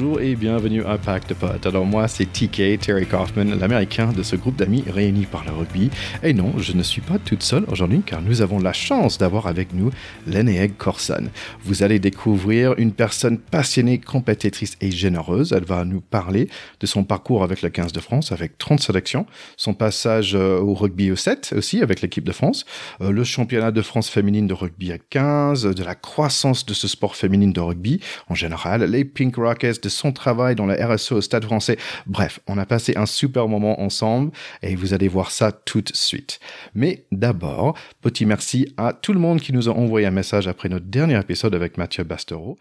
Bonjour et bienvenue à Pack de Potes. Alors moi c'est TK, Terry Kaufman, l'américain de ce groupe d'amis réunis par le rugby. Et non, je ne suis pas toute seule aujourd'hui car nous avons la chance d'avoir avec nous Leneeg Corson. Vous allez découvrir une personne passionnée, compétitrice et généreuse. Elle va nous parler de son parcours avec le 15 de France avec 30 sélections, son passage euh, au rugby au 7 aussi avec l'équipe de France, euh, le championnat de France féminine de rugby à 15, de la croissance de ce sport féminine de rugby en général, les Pink Rockets, de son travail dans la RSE au Stade français. Bref, on a passé un super moment ensemble et vous allez voir ça tout de suite. Mais d'abord, petit merci à tout le monde qui nous a envoyé un message après notre dernier épisode avec Mathieu Bastereau.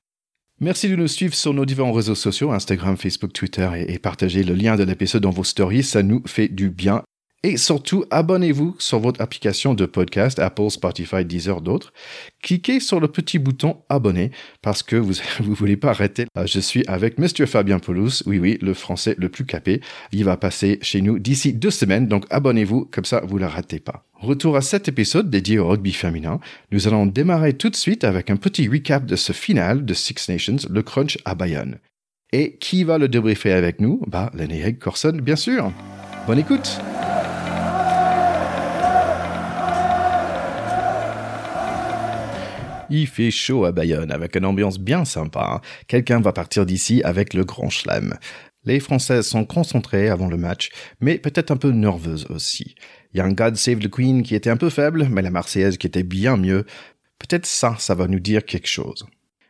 Merci de nous suivre sur nos différents réseaux sociaux, Instagram, Facebook, Twitter, et, et partager le lien de l'épisode dans vos stories, ça nous fait du bien. Et surtout, abonnez-vous sur votre application de podcast, Apple, Spotify, Deezer, d'autres. Cliquez sur le petit bouton abonner parce que vous ne voulez pas arrêter. Euh, je suis avec Mr. Fabien Paulus, oui, oui, le français le plus capé. Il va passer chez nous d'ici deux semaines, donc abonnez-vous, comme ça vous ne le ratez pas. Retour à cet épisode dédié au rugby féminin. Nous allons démarrer tout de suite avec un petit recap de ce final de Six Nations, le crunch à Bayonne. Et qui va le débriefer avec nous? Bah, Lenny Corson, bien sûr. Bonne écoute Il fait chaud à Bayonne avec une ambiance bien sympa. Quelqu'un va partir d'ici avec le grand chelem. Les Françaises sont concentrées avant le match, mais peut-être un peu nerveuses aussi. Il y a un God Save the Queen qui était un peu faible, mais la Marseillaise qui était bien mieux. Peut-être ça, ça va nous dire quelque chose.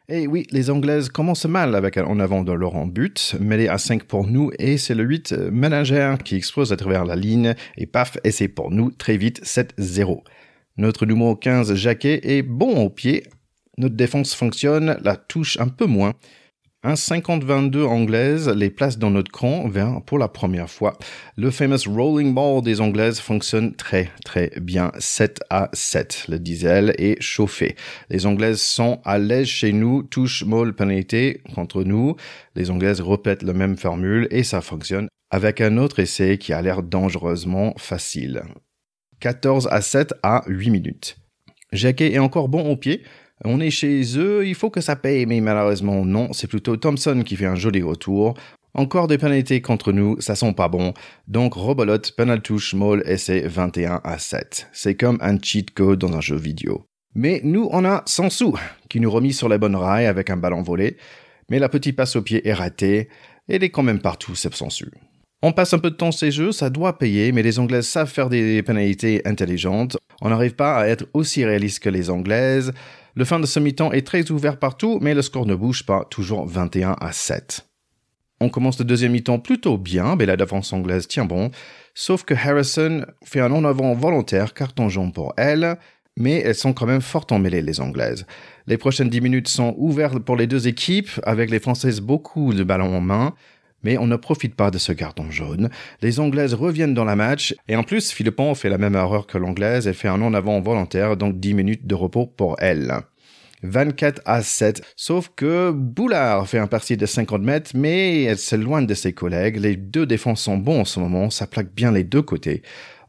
Et oui, les Anglaises commencent mal avec un en avant de Laurent But, mêlé à 5 pour nous, et c'est le 8 ménagère qui explose à travers la ligne, et paf, et c'est pour nous très vite 7-0. Notre numéro 15, Jacquet, est bon au pied. Notre défense fonctionne, la touche un peu moins. Un 50-22 anglaise les place dans notre camp vers pour la première fois. Le famous rolling ball des anglaises fonctionne très très bien. 7 à 7. Le diesel est chauffé. Les anglaises sont à l'aise chez nous, touche molle pénalité contre nous. Les anglaises répètent la même formule et ça fonctionne avec un autre essai qui a l'air dangereusement facile. 14 à 7 à 8 minutes. Jacquet est encore bon au pied. On est chez eux, il faut que ça paye, mais malheureusement non, c'est plutôt Thompson qui fait un joli retour. Encore des pénalités contre nous, ça sent pas bon. Donc rebolote, penal touche, molle, essai 21 à 7. C'est comme un cheat code dans un jeu vidéo. Mais nous, on a Sansou, qui nous remis sur la bonne raille avec un ballon volé. Mais la petite passe au pied est ratée. Elle est quand même partout, c'est Sansu. On passe un peu de temps ces jeux, ça doit payer, mais les Anglaises savent faire des pénalités intelligentes. On n'arrive pas à être aussi réaliste que les Anglaises. Le fin de ce mi-temps est très ouvert partout, mais le score ne bouge pas, toujours 21 à 7. On commence le deuxième mi-temps plutôt bien, mais la défense anglaise tient bon, sauf que Harrison fait un en-avant volontaire, carton jaune pour elle, mais elles sont quand même fort emmêlées, les Anglaises. Les prochaines 10 minutes sont ouvertes pour les deux équipes, avec les Françaises beaucoup de ballons en main, mais on ne profite pas de ce carton jaune. Les Anglaises reviennent dans la match, et en plus, Philippon fait la même erreur que l'Anglaise et fait un en avant volontaire, donc 10 minutes de repos pour elle. 24 à 7. Sauf que Boulard fait un parti de 50 mètres, mais elle s'éloigne de ses collègues. Les deux défenses sont bons en ce moment, ça plaque bien les deux côtés.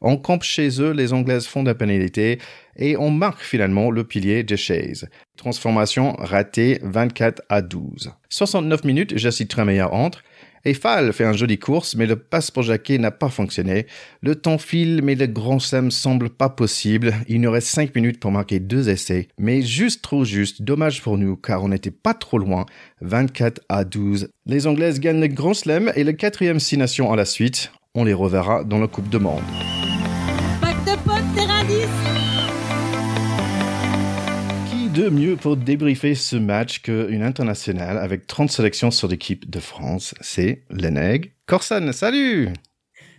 On campe chez eux, les Anglaises font de la pénalité et on marque finalement le pilier de Chaise. Transformation ratée 24 à 12. 69 minutes, Jessie Tremeyer entre et Fall fait un joli course, mais le passe pour Jacquet n'a pas fonctionné. Le temps file, mais le grand sem semble pas possible. Il nous reste 5 minutes pour marquer deux essais, mais juste trop juste. Dommage pour nous, car on n'était pas trop loin. 24 à 12. Les Anglaises gagnent le Grand Slam et le quatrième Six Nations à la suite. On les reverra dans la Coupe de Monde. de mieux pour débriefer ce match qu'une internationale avec 30 sélections sur l'équipe de France C'est Leneg Corson. Salut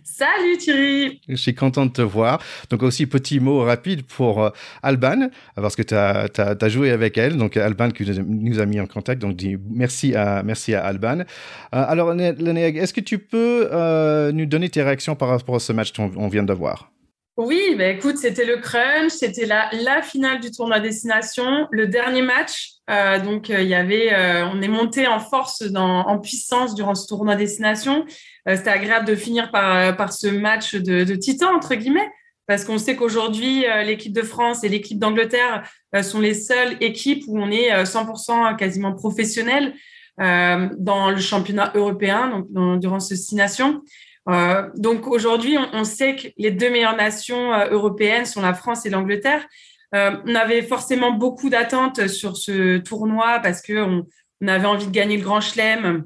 Salut Thierry Je suis content de te voir. Donc aussi, petit mot rapide pour euh, Alban, parce que tu as, joué avec elle. Donc Alban qui nous a mis en contact. Donc dis merci à, merci à Alban. Euh, alors Leneg, est-ce que tu peux euh, nous donner tes réactions par rapport à ce match qu'on vient de voir? Oui, bah écoute, c'était le crunch, c'était la, finale du tournoi destination, le dernier match. Euh, donc, il y avait, euh, on est monté en force, dans, en puissance durant ce tournoi destination. Euh, c'était agréable de finir par, par ce match de, titan, entre guillemets, parce qu'on sait qu'aujourd'hui, l'équipe de France et l'équipe d'Angleterre sont les seules équipes où on est 100% quasiment professionnel. dans le championnat européen, donc durant ce Six Nations. Donc aujourd'hui, on, sait que les deux meilleures nations européennes sont la France et l'Angleterre. on avait forcément beaucoup d'attentes sur ce tournoi parce que on, avait envie de gagner le Grand Chelem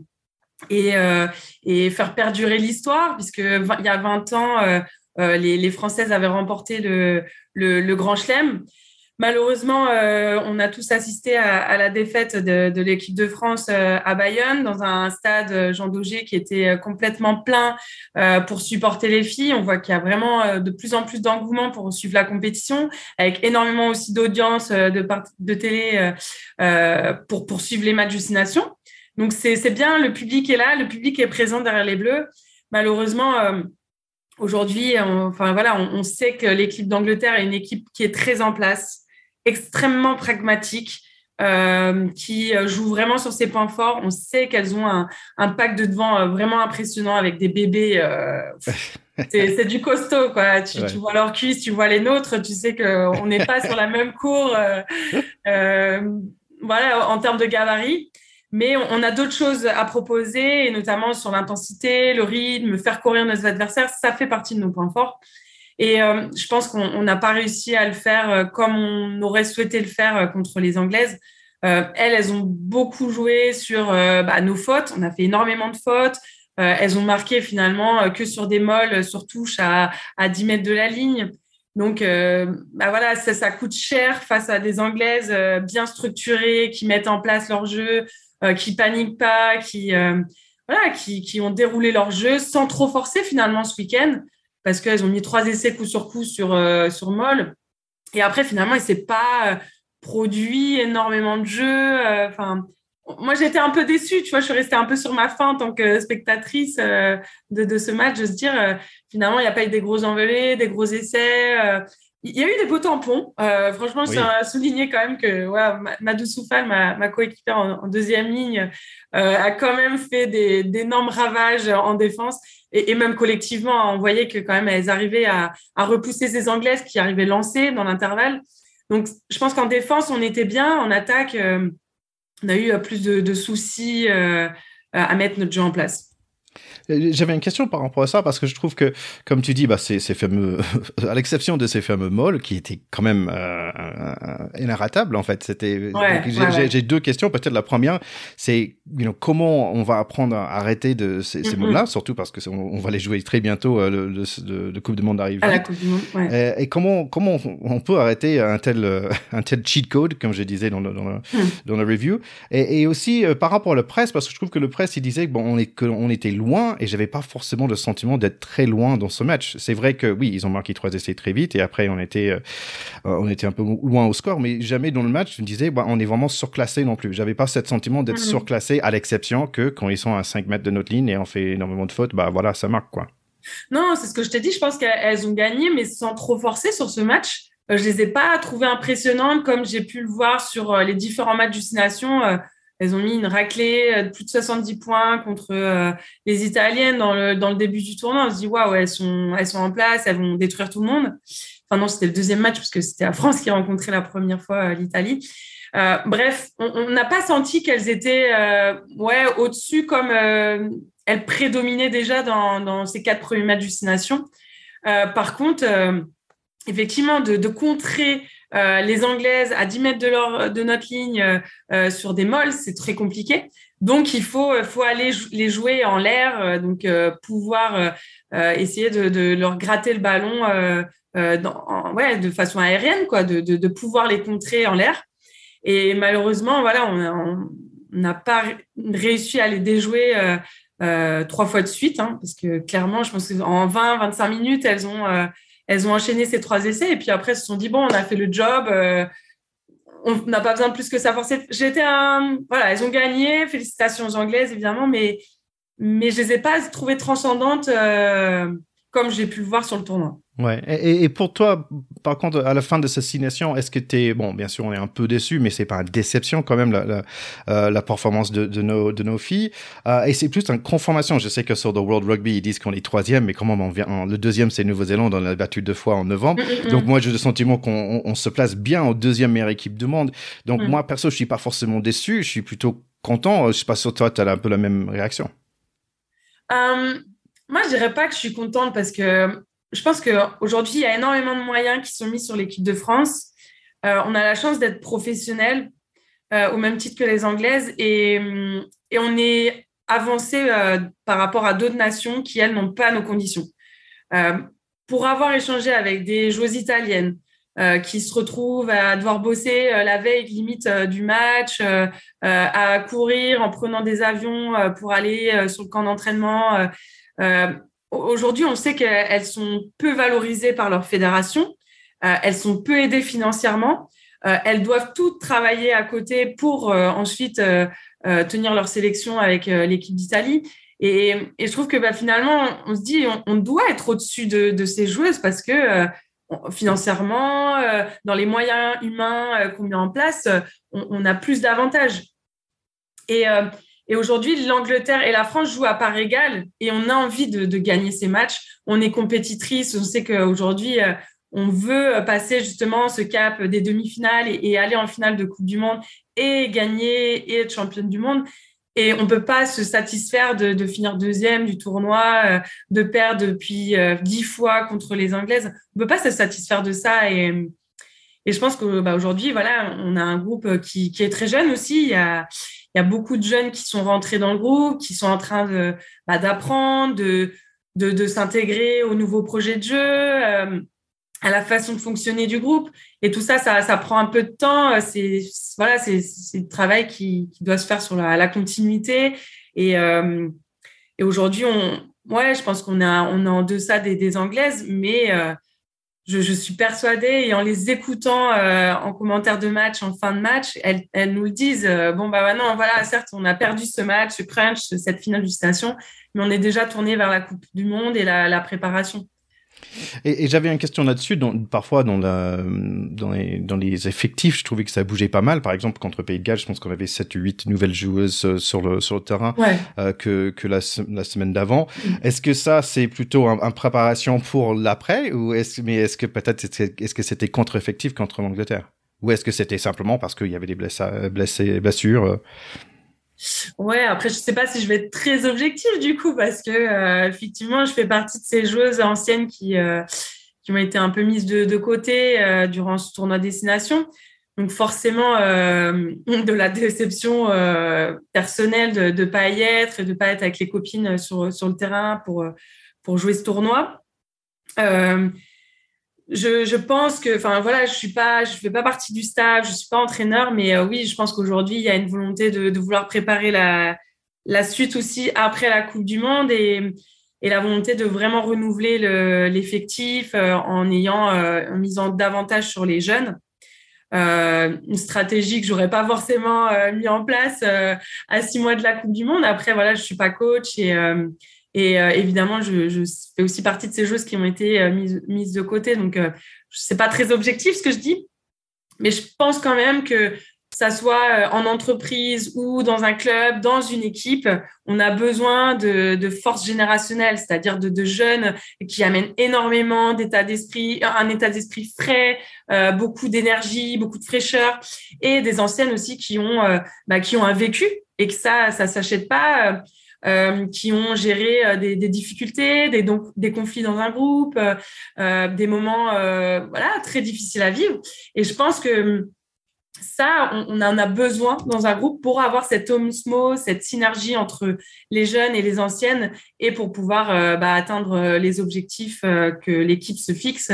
et, euh, faire perdurer l'histoire, puisque il y a 20 ans, euh, euh, les, Françaises avaient remporté le Grand Chelem. Malheureusement, euh, on a tous assisté à, la défaite de, l'équipe de France euh, à Bayonne, dans un stade Jean Daugé qui était complètement plein euh, pour supporter les filles. On voit qu'il y a vraiment de plus en plus d'engouement pour suivre la compétition, avec énormément aussi d'audience de, télé pour poursuivre les matchs de Nations. Donc c'est bien, le public est là, le public est présent derrière les Bleus. Malheureusement, euh, aujourd'hui, enfin voilà, on, sait que l'équipe d'Angleterre est une équipe qui est très en place, extrêmement pragmatique, euh, qui joue vraiment sur ses points forts. On sait qu'elles ont un, un, pack de devant euh, vraiment impressionnant avec des bébés. c'est du costaud, quoi. Tu, tu, vois leurs cuisses, tu vois les nôtres, tu sais qu'on n'est pas sur la même cour. voilà, en termes de gabarit. Mais on, a d'autres choses à proposer, et notamment sur l'intensité, le rythme, faire courir nos adversaires. Ça fait partie de nos points forts. Et euh, je pense qu'on n'a pas réussi à le faire euh, comme on aurait souhaité le faire euh, contre les Anglaises. elles, elles ont beaucoup joué sur bah, nos fautes. On a fait énormément de fautes. elles ont marqué finalement que sur des molles, sur touche à, à 10 mètres de la ligne. Donc, bah voilà, ça, ça, coûte cher face à des Anglaises bien structurées qui mettent en place leur jeu, euh, qui paniquent pas, qui, euh, voilà, qui, qui, ont déroulé leur jeu sans trop forcer finalement ce week-end, parce qu'elles ont mis trois essais coup sur coup sur, euh, sur Moll. Et après, finalement, il s'est pas produit énormément de jeux. Enfin, moi, j'étais un peu déçue, tu vois, je suis restée un peu sur ma fin en tant que spectatrice de, de, ce match, de se dire, finalement, il n'y a pas eu des gros envolées, des gros essais. Il y a eu des beaux tampons. Euh, franchement, je tiens à souligner quand même que ouais, Madou Soufal, ma, ma coéquipière en, deuxième ligne, euh, a quand même fait d'énormes ravages en défense. Et, même collectivement, on voyait que quand même elles arrivaient à, repousser ces Anglaises qui arrivaient lancées dans l'intervalle. Donc, je pense qu'en défense, on était bien. En attaque, euh, on a eu plus de, de soucis à mettre notre jeu en place. J'avais une question par rapport à ça parce que je trouve que, comme tu dis, bah, ces, ces fameux, à l'exception de ces fameux molles qui étaient quand même euh, inarrêtables en fait. C'était. j'ai deux questions. Peut-être la première, c'est you know, comment on va apprendre à arrêter de ces, ces molles-là, surtout parce que on, va les jouer très bientôt euh, le, le, le, Coupe du Monde arrive. À la Coupe du Monde. Et, et, comment comment on peut arrêter un tel un tel cheat code comme je disais dans le dans le, dans le review et, et aussi euh, par rapport à la presse parce que je trouve que le presse il disait que bon on est était loin et j'avais pas forcément le sentiment d'être très loin dans ce match. C'est vrai que oui, ils ont marqué trois essais très vite et après on était euh, on était un peu loin au score, mais jamais dans le match je me disais bah, on est vraiment surclassé non plus. J'avais pas ce sentiment d'être mhm. surclassé à l'exception que quand ils sont à 5 mètres de notre ligne et on fait énormément de fautes, bah voilà, ça marque quoi. Non, c'est ce que je t'ai dit. Je pense qu'elles ont gagné, mais sans trop forcer sur ce match. Euh, je les ai pas trouvées impressionnantes comme j'ai pu le voir sur euh, les différents matchs du Nation. Elles ont mis une raclée de plus de 70 points contre euh, les Italiennes dans le, dans le début du tournoi. On se dit, waouh, elles sont, elles sont en place, elles vont détruire tout le monde. Enfin, non, c'était le deuxième match parce que c'était la France qui a rencontré la première fois euh, l'Italie. Euh, bref, on n'a pas senti qu'elles étaient ouais, au-dessus comme elles prédominaient déjà dans, ces quatre premiers matchs du par contre, effectivement, de contrer euh, les Anglaises à 10 mètres de, notre ligne euh, euh, sur des molles, c'est très compliqué. Donc, il faut, faut aller les jouer en l'air, donc pouvoir essayer de, leur gratter le ballon de façon aérienne, quoi, de, de, pouvoir les contrer en l'air. Et malheureusement, voilà, on n'a pas réussi à les déjouer trois fois de suite, hein, parce que clairement, je pense qu'en 20-25 minutes, elles ont elles ont enchaîné ces trois essais et puis après elles se sont dit bon on a fait le job euh, on n'a pas besoin de plus que ça forcer j'étais un voilà elles ont gagné félicitations anglaises évidemment mais mais je les ai pas trouvées transcendantes euh, comme j'ai pu le voir sur le tournoi Ouais. Et, et, pour toi, par contre, à la fin de cette signation, est-ce que tu bon, bien sûr, on est un peu déçu, mais c'est pas une déception quand même la, la, euh, la performance de, de, nos de nos filles. Euh, et c'est plus une conformation. Je sais que sur The World Rugby ils disent qu'on est troisième, mais comment on vient Le deuxième, c'est Nouvelle-Zélande, on l'a battu deux fois en novembre. Mm, mm, Donc mm. moi, j'ai le sentiment qu'on on, se place bien au deuxième meilleure équipe du monde. Donc moi, perso, je suis pas forcément déçu. Je suis plutôt content. Je sais pas si toi, tu as un peu la même réaction. moi, je dirais pas que je suis contente parce que je pense qu'aujourd'hui, il y a énormément de moyens qui sont mis sur l'équipe de France. on a la chance d'être professionnel au même titre que les Anglaises et, et on est avancé par rapport à d'autres nations qui, elles, n'ont pas nos conditions. pour avoir échangé avec des joueuses italiennes, euh, qui se retrouvent à devoir bosser euh, la veille limite euh, du match, à courir en prenant des avions pour aller sur le camp d'entraînement. Aujourd'hui, on sait qu'elles sont peu valorisées par leur fédération, elles sont peu aidées financièrement, elles doivent toutes travailler à côté pour ensuite tenir leur sélection avec l'équipe d'Italie. Et, je trouve que bah, finalement, on se dit, on, doit être au-dessus de, ces joueuses parce que financièrement, euh, dans les moyens humains euh, qu'on met en place, euh, on, a plus d'avantages. Aujourd'hui, l'Angleterre et la France jouent à part égale et on a envie de, gagner ces matchs. On est compétitrice, on sait qu'aujourd'hui, on veut passer justement ce cap des demi-finales et, aller en finale de Coupe du Monde et gagner et être championne du monde. Et on peut pas se satisfaire de, finir deuxième du tournoi, euh, de perdre depuis euh, dix fois contre les Anglaises. On peut pas se satisfaire de ça. Et, et je pense que bah, voilà, on a un groupe qui, est très jeune aussi. Il y a beaucoup de jeunes qui sont rentrés dans le groupe, qui sont en train bah, d'apprendre, de, s'intégrer au nouveau projet de jeu. Euh, à la façon de fonctionner du groupe. Et tout ça, ça, prend un peu de temps. C'est voilà, c'est le travail qui, doit se faire sur la, continuité. Et, euh, et aujourd'hui, on, ouais, je pense qu'on est en deçà des, des Anglaises, mais euh, je, suis persuadée, et en les écoutant euh, en commentaire de match, en fin de match, elles, elles nous disent. Euh, bon, bah non, voilà, certes, on a perdu ce match, ce crunch, cette finale du station, mais on est déjà tourné vers la Coupe du Monde et la préparation. Et, j'avais une question là-dessus. Parfois, dans, la, dans, les, dans, les, effectifs, je trouvais que ça bougeait pas mal. Par exemple, contre Pays de Galles, je pense qu'on avait 7 ou 8 nouvelles joueuses euh, sur le, sur le terrain euh, que, que la, la semaine d'avant. Mm. Est-ce que ça, c'est plutôt une un préparation pour l'après ou est-ce, mais est-ce que peut-être est-ce que c'était contre-effectif contre l'Angleterre? Ou est-ce que c'était simplement parce qu'il y avait des blessés, blessures euh? Ouais, après, je sais pas si je vais être très objective du coup, parce que euh, effectivement, je fais partie de ces joueuses anciennes qui, euh, qui été un peu mises de, de côté euh, durant ce tournoi destination. Donc forcément, de la déception personnelle de ne pas y être et de ne pas être avec les copines sur, sur le terrain pour, pour jouer ce tournoi je, pense que, enfin voilà, je suis pas, je fais pas partie du staff, je suis pas entraîneur, mais euh, oui, je pense qu'aujourd'hui il y a une volonté de, vouloir préparer la, suite aussi après la Coupe du Monde et, la volonté de vraiment renouveler l'effectif euh, en ayant, euh, en misant davantage sur les jeunes. une stratégie que j'aurais pas forcément mis en place à six mois de la Coupe du Monde. Après voilà, je suis pas coach et et euh, évidemment, je, fais aussi partie de ces joueuses qui ont été euh, mises, de côté. Donc, euh, c'est pas très objectif ce que je dis, mais je pense quand même que ça soit en entreprise ou dans un club, dans une équipe, on a besoin de, de force générationnelle, c'est-à-dire de, jeunes qui amènent énormément d'état d'esprit, un état d'esprit frais, euh, beaucoup d'énergie, beaucoup de fraîcheur, et des anciennes aussi qui ont, bah, qui ont un vécu et que ça, ça s'achète pas. Euh, qui ont géré euh, des, des, difficultés, des, donc, des conflits dans un groupe, euh, des moments voilà, très difficiles à vivre. Et je pense que hum, ça, on, en a besoin dans un groupe pour avoir cette osmose, cette synergie entre les jeunes et les anciennes et pour pouvoir bah, atteindre les objectifs que l'équipe se fixe.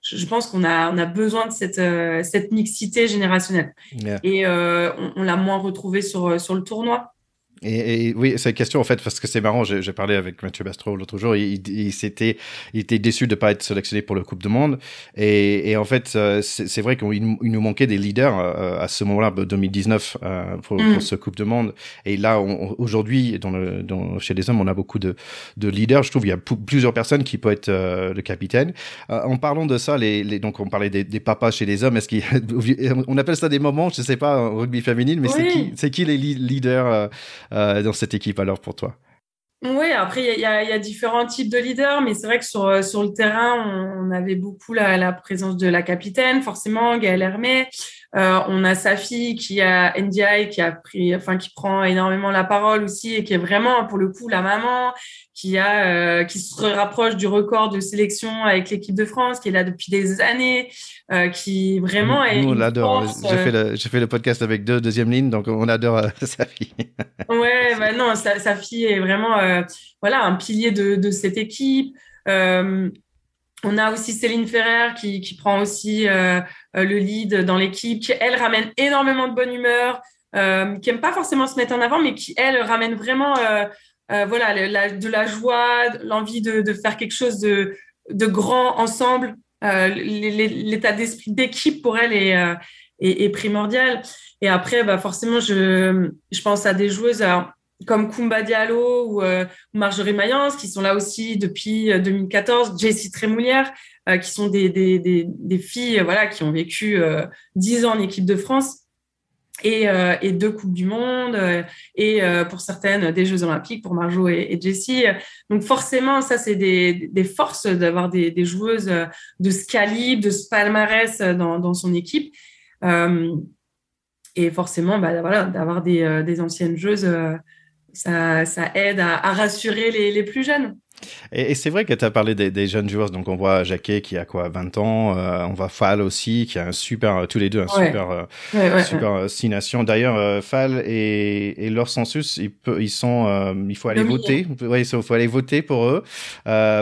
je pense qu'on a, on a besoin de cette, cette mixité générationnelle. Et on, on l'a moins retrouvé sur, sur le tournoi. Et, oui, c'est une question en fait parce que c'est marrant. J'ai parlé avec Mathieu Bastro l'autre jour. Il, il, il, il était déçu de pas être sélectionné pour le Coupe du Monde. Et, et en fait, euh, c'est vrai qu'il nous manquait des leaders euh, à ce moment-là, 2019, euh, pour, mm. pour, ce Coupe du Monde. Et là, aujourd'hui, dans le, dans, chez les hommes, on a beaucoup de, de leaders. Je trouve il y a plusieurs personnes qui peuvent être le capitaine. en parlant de ça, les, les, donc on parlait des, des papas chez les hommes. Est-ce qu'on appelle ça des moments Je sais pas en rugby féminine, mais c'est qui, c'est qui les leaders euh, dans cette équipe alors pour toi? Oui, après, il y, a différents types de leaders, mais c'est vrai que sur, euh, sur le terrain, on, avait beaucoup la, présence de la capitaine, forcément, Gaëlle Hermé. on a sa fille qui a NDI, qui a pris, enfin, qui prend énormément la parole aussi et qui est vraiment, pour le coup, la maman, qui a, qui se rapproche du record de sélection avec l'équipe de France, qui est là depuis des années, qui vraiment est. Nous, on l'adore. J'ai fait, le, fait le podcast avec deux deuxième ligne, donc on adore sa fille. ouais, bah non, sa, sa, fille est vraiment, voilà, un pilier de, de cette équipe. Euh, on a aussi Céline Ferrer qui, qui prend aussi euh, euh, le lead dans l'équipe, qui, elle, ramène énormément de bonne humeur, qui n'aime pas forcément se mettre en avant, mais qui, elle, ramène vraiment voilà, de la joie, l'envie de, faire quelque chose de, de grand ensemble. L'état d'esprit d'équipe pour elle est, est, est, primordial. Et après, bah, forcément, je, je pense à des joueuses comme Kumba Diallo euh, ou, Marjorie Mayence, qui sont là aussi depuis 2014, euh, Jessie Trémoulière, euh, qui sont des, des, des, filles voilà, qui ont vécu dix ans en équipe de France et, et deux Coupes du Monde, et pour certaines des Jeux Olympiques, pour Marjo et, Jessie. Donc forcément, ça, c'est des, forces d'avoir des, joueuses de ce calibre, de ce palmarès dans, son équipe. et forcément, bah, d'avoir des, anciennes joueuses ça, aide à, rassurer les, plus jeunes. Et, c'est vrai que tu as parlé des, jeunes joueurs, donc on voit Jacquet qui a quoi 20 ans, euh, on voit Fall aussi qui a un super, tous les deux un super, euh, super ouais, euh, D'ailleurs, Fall et, et leur census, ils, ils sont, il faut aller voter, ouais, il faut aller voter pour eux,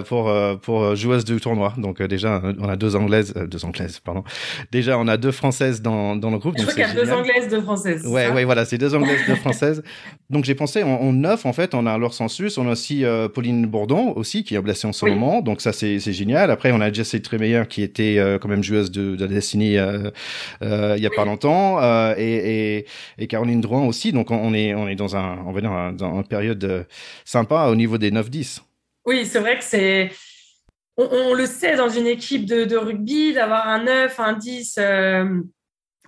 pour pour joueuses du tournoi. Donc déjà, on a deux anglaises, deux anglaises, pardon. Déjà, on a deux françaises dans, dans le groupe. Je crois qu'il y a deux anglaises, deux françaises. Ouais, ouais, voilà, c'est deux anglaises, deux françaises. donc j'ai pensé, en, neuf en fait, on a leur census, on a aussi Pauline Bourdon aussi, qui est blessé en ce moment. Donc ça, c'est génial. Après, on a Jessie Trémeyer qui était euh, quand même joueuse de, de la Destiny euh, euh, il y a pas longtemps, et, et, et, Caroline Drouin aussi. Donc on est on est dans un on va dire dans une période sympa au niveau des 9-10. Oui, c'est vrai que c'est on, le sait dans une équipe de, de rugby d'avoir un 9, un 10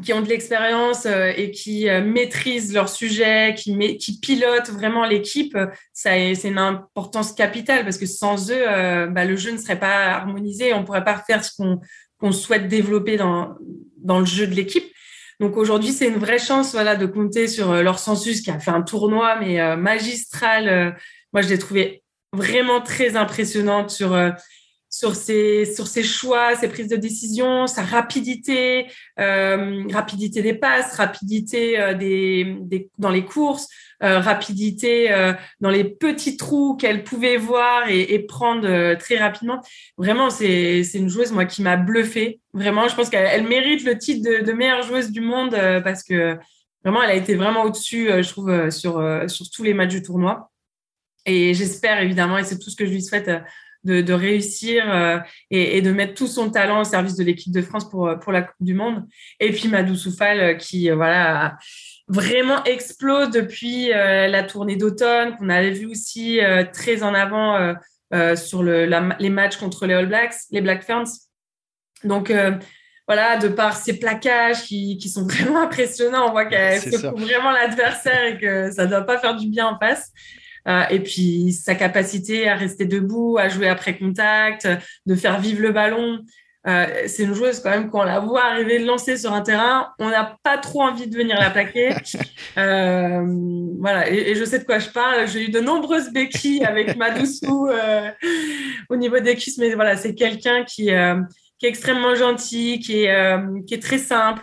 qui ont de l'expérience euh, et qui euh, maîtrisent leur sujet, qui, qui pilotent vraiment l'équipe, c'est une importance capitale parce que sans eux, euh, bah, le jeu ne serait pas harmonisé, on ne pourrait pas faire ce qu'on souhaite développer dans, dans le jeu de l'équipe. Donc aujourd'hui, c'est une vraie chance voilà, de compter sur leur census qui a fait un tournoi mais magistral. moi, je l'ai trouvé vraiment très impressionnante sur sur ses, sur ses choix, ses prises de décision, sa rapidité, euh, rapidité des passes, rapidité euh, des, des, dans les courses, euh, rapidité dans les petits trous qu'elle pouvait voir et, prendre très rapidement. Vraiment, c'est une joueuse moi qui m'a bluffé. Vraiment, je pense qu'elle mérite le titre de, de, meilleure joueuse du monde parce que vraiment, elle a été vraiment au-dessus, je trouve, sur, sur tous les matchs du tournoi. Et j'espère évidemment, et c'est tout ce que je lui souhaite de, réussir euh, et, de mettre tout son talent au service de l'équipe de France pour, pour la Coupe du Monde. Et puis Madou Soufal euh, qui euh, voilà vraiment explose depuis la tournée d'automne qu'on avait vu aussi très en avant sur le, les matchs contre les All Blacks, les Black Ferns. Donc voilà, de par ses plaquages qui, qui sont vraiment impressionnants, on voit qu'elle secoue vraiment l'adversaire et que ça ne doit pas faire du bien en face. Euh, et puis sa capacité à rester debout, à jouer après contact, de faire vivre le ballon. Euh, c'est une joueuse quand même quand on la voit arriver lancer sur un terrain, on n'a pas trop envie de venir la plaquer. euh, voilà, et, je sais de quoi je parle. J'ai eu de nombreuses béquilles avec Madoussou euh, au niveau des cuisses, mais voilà, c'est quelqu'un qui, qui est extrêmement gentil, qui est, euh, qui est très simple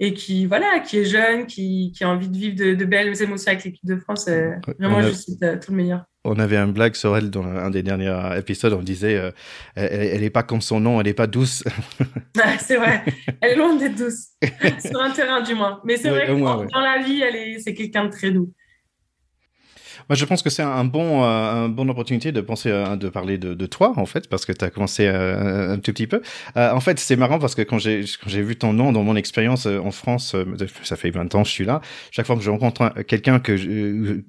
et qui voilà qui est jeune qui, qui a envie de vivre de, belles émotions avec l'équipe de France euh, vraiment je cite euh, tout le meilleur. On avait un blague sur elle dans un des derniers épisodes on disait euh, elle, n'est est pas comme son nom elle n'est pas douce. C'est vrai elle est loin d'être douce sur un terrain du moins. Mais c'est vrai que dans la vie elle est c'est quelqu'un de très doux moi, je pense que c'est un bon, euh, un bonne opportunité de penser, euh, de parler de, de, toi, en fait, parce que tu as commencé euh, un tout petit peu. en fait, c'est marrant parce que quand j'ai, vu ton nom dans mon expérience en France, ça fait 20 ans que je suis là, chaque fois que je rencontre quelqu'un que je,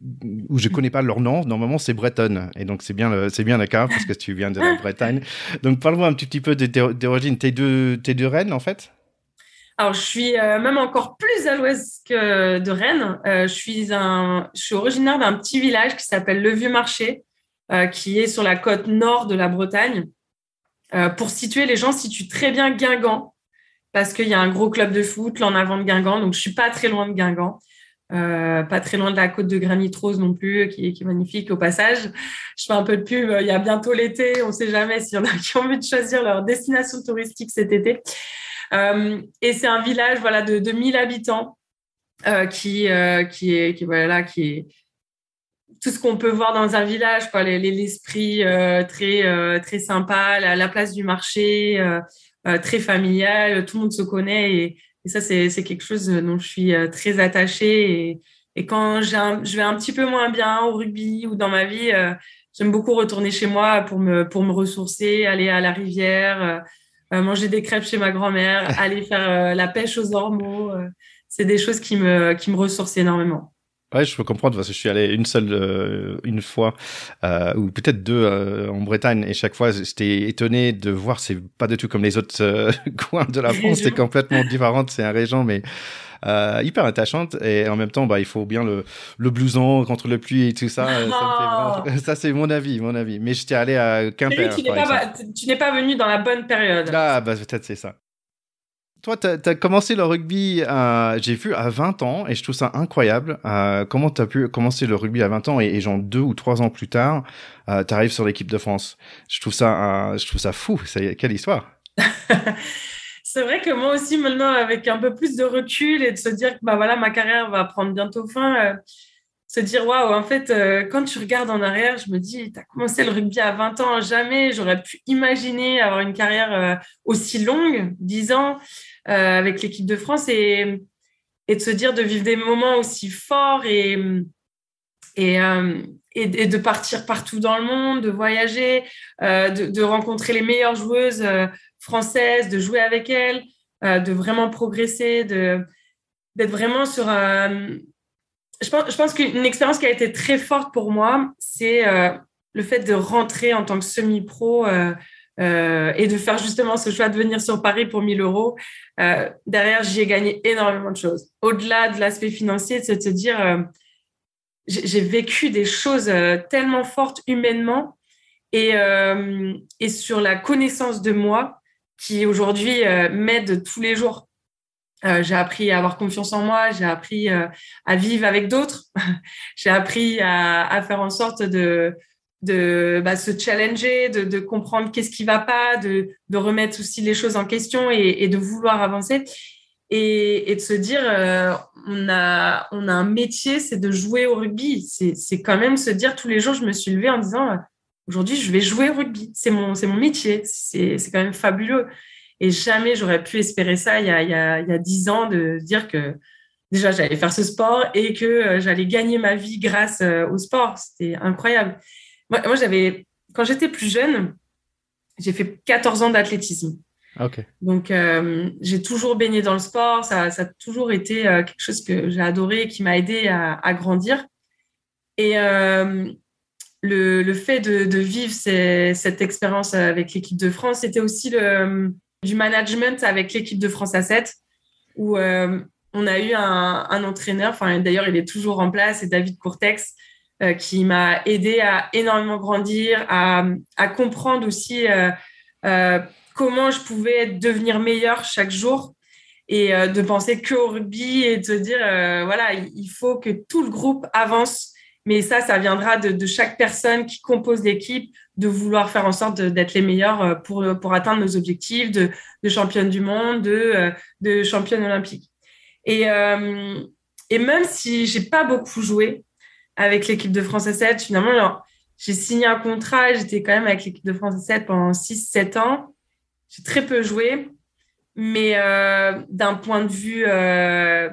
où je connais pas leur nom, normalement, c'est Breton. Et donc, c'est bien, c'est bien le cas parce que tu viens de la Bretagne. Donc, parle-moi un petit, petit peu d'origine. T'es de, t'es de Rennes, en fait? Alors, je suis euh, même encore plus à l'ouest que de Rennes. Euh, je, suis un, je suis originaire d'un petit village qui s'appelle Le Vieux Marché, euh, qui est sur la côte nord de la Bretagne. pour situer, les gens situent très bien Guingamp. parce qu'il y a un gros club de foot là en avant de Guingamp, donc je suis pas très loin de Guingamp. Euh, pas très loin de la côte de Granit Rose non plus, qui, qui, est magnifique au passage. Je fais un peu de pub, il y a bientôt l'été, on ne sait jamais s'il y en a qui ont envie de choisir leur destination touristique cet été. Euh, et c'est un village voilà, de, de 1000 habitants euh, qui, euh, qui, est, voilà, qui tout ce qu'on peut voir dans un village, l'esprit très, très sympa, la, la, place du marché, très familial, tout le monde se connaît et, ça, c'est quelque chose dont je suis très attachée. Et, quand je vais un petit peu moins bien au rugby ou dans ma vie, j'aime beaucoup retourner chez moi pour me, pour me ressourcer, aller à la rivière, manger des crêpes chez ma grand-mère, aller faire la pêche aux ormeaux. c'est des choses qui me, qui me ressourcent énormément. Ouais, je peux comprendre parce que je suis allé une seule euh, une fois euh, ou peut-être deux euh, en Bretagne et chaque fois j'étais étonné de voir c'est pas du tout comme les autres euh, coins de la France, c'est complètement différent, c'est un région mais euh, hyper attachante et en même temps bah il faut bien le le blouson contre le pluie et tout ça, ça, vraiment... ça c'est mon avis, mon avis. Mais j'étais allé à Quimper. tu n'es pas, pas venu dans la bonne période. Ah bah peut-être c'est ça. Toi, tu as, commencé le rugby, euh, j'ai vu, à 20 ans, et je trouve ça incroyable. Euh, comment tu as pu commencer le rugby à 20 ans, et, et genre deux ou trois ans plus tard, euh, tu arrives sur l'équipe de France? Je trouve ça, euh, je trouve ça fou. Quelle histoire C'est vrai que moi aussi, maintenant, avec un peu plus de recul et de se dire que bah, voilà, ma carrière va prendre bientôt fin, euh, se dire waouh, en fait, euh, quand tu regardes en arrière, je me dis, tu as commencé le rugby à 20 ans, jamais j'aurais pu imaginer avoir une carrière aussi longue, 10 ans. Euh, avec l'équipe de France et, de se dire de vivre des moments aussi forts et, et, euh, de partir partout dans le monde, de voyager, euh, de, rencontrer les meilleures joueuses françaises, de jouer avec elles, de vraiment progresser, de d'être vraiment sur un... Je pense, je pense qu'une expérience qui a été très forte pour moi, c'est le fait de rentrer en tant que semi-pro euh, et de faire justement ce choix de venir sur Paris pour 1000 euros, euh, derrière, j'y ai gagné énormément de choses. Au-delà de l'aspect financier, c'est de se dire, euh, j'ai vécu des choses euh, tellement fortes humainement et, euh, et sur la connaissance de moi qui aujourd'hui m'aide tous les jours. j'ai appris à avoir confiance en moi, j'ai appris à vivre avec d'autres, j'ai appris à, faire en sorte de, bah, se challenger, de, de comprendre qu'est-ce qui va pas, de, de, remettre aussi les choses en question et, et de vouloir avancer et, et de se dire euh, on a on a un métier, c'est de jouer au rugby. C'est quand même se dire tous les jours, je me suis levée en disant aujourd'hui je vais jouer au rugby. C'est mon c'est mon métier. C'est c'est quand même fabuleux. Et jamais j'aurais pu espérer ça il y a il y a il y a dix ans de dire que déjà j'allais faire ce sport et que euh, j'allais gagner ma vie grâce euh, au sport. C'était incroyable. Moi, j'avais, quand j'étais plus jeune, j'ai fait 14 ans d'athlétisme. Okay. Donc, euh, j'ai toujours baigné dans le sport. Ça, ça a toujours été euh, quelque chose que j'ai adoré et qui m'a aidé à, à, grandir. Et euh, le, fait de, vivre cette expérience avec l'équipe de France, c'était aussi du management avec l'équipe de France à 7, où euh, on a eu un, entraîneur, d'ailleurs, il est toujours en place, c'est David Courtex, euh, qui m'a aidé à énormément grandir, à, comprendre aussi euh, comment je pouvais devenir meilleur chaque jour et de penser que au rugby et de se dire voilà il faut que tout le groupe avance mais ça ça viendra de, chaque personne qui compose l'équipe de vouloir faire en sorte d'être les meilleurs pour pour atteindre nos objectifs de, championne du monde de de championne olympique et et même si j'ai pas beaucoup joué avec l'équipe de France 7. Finalement, j'ai signé un contrat, j'étais quand même avec l'équipe de France 7 pendant 6-7 ans. J'ai très peu joué, mais euh, d'un point de vue euh,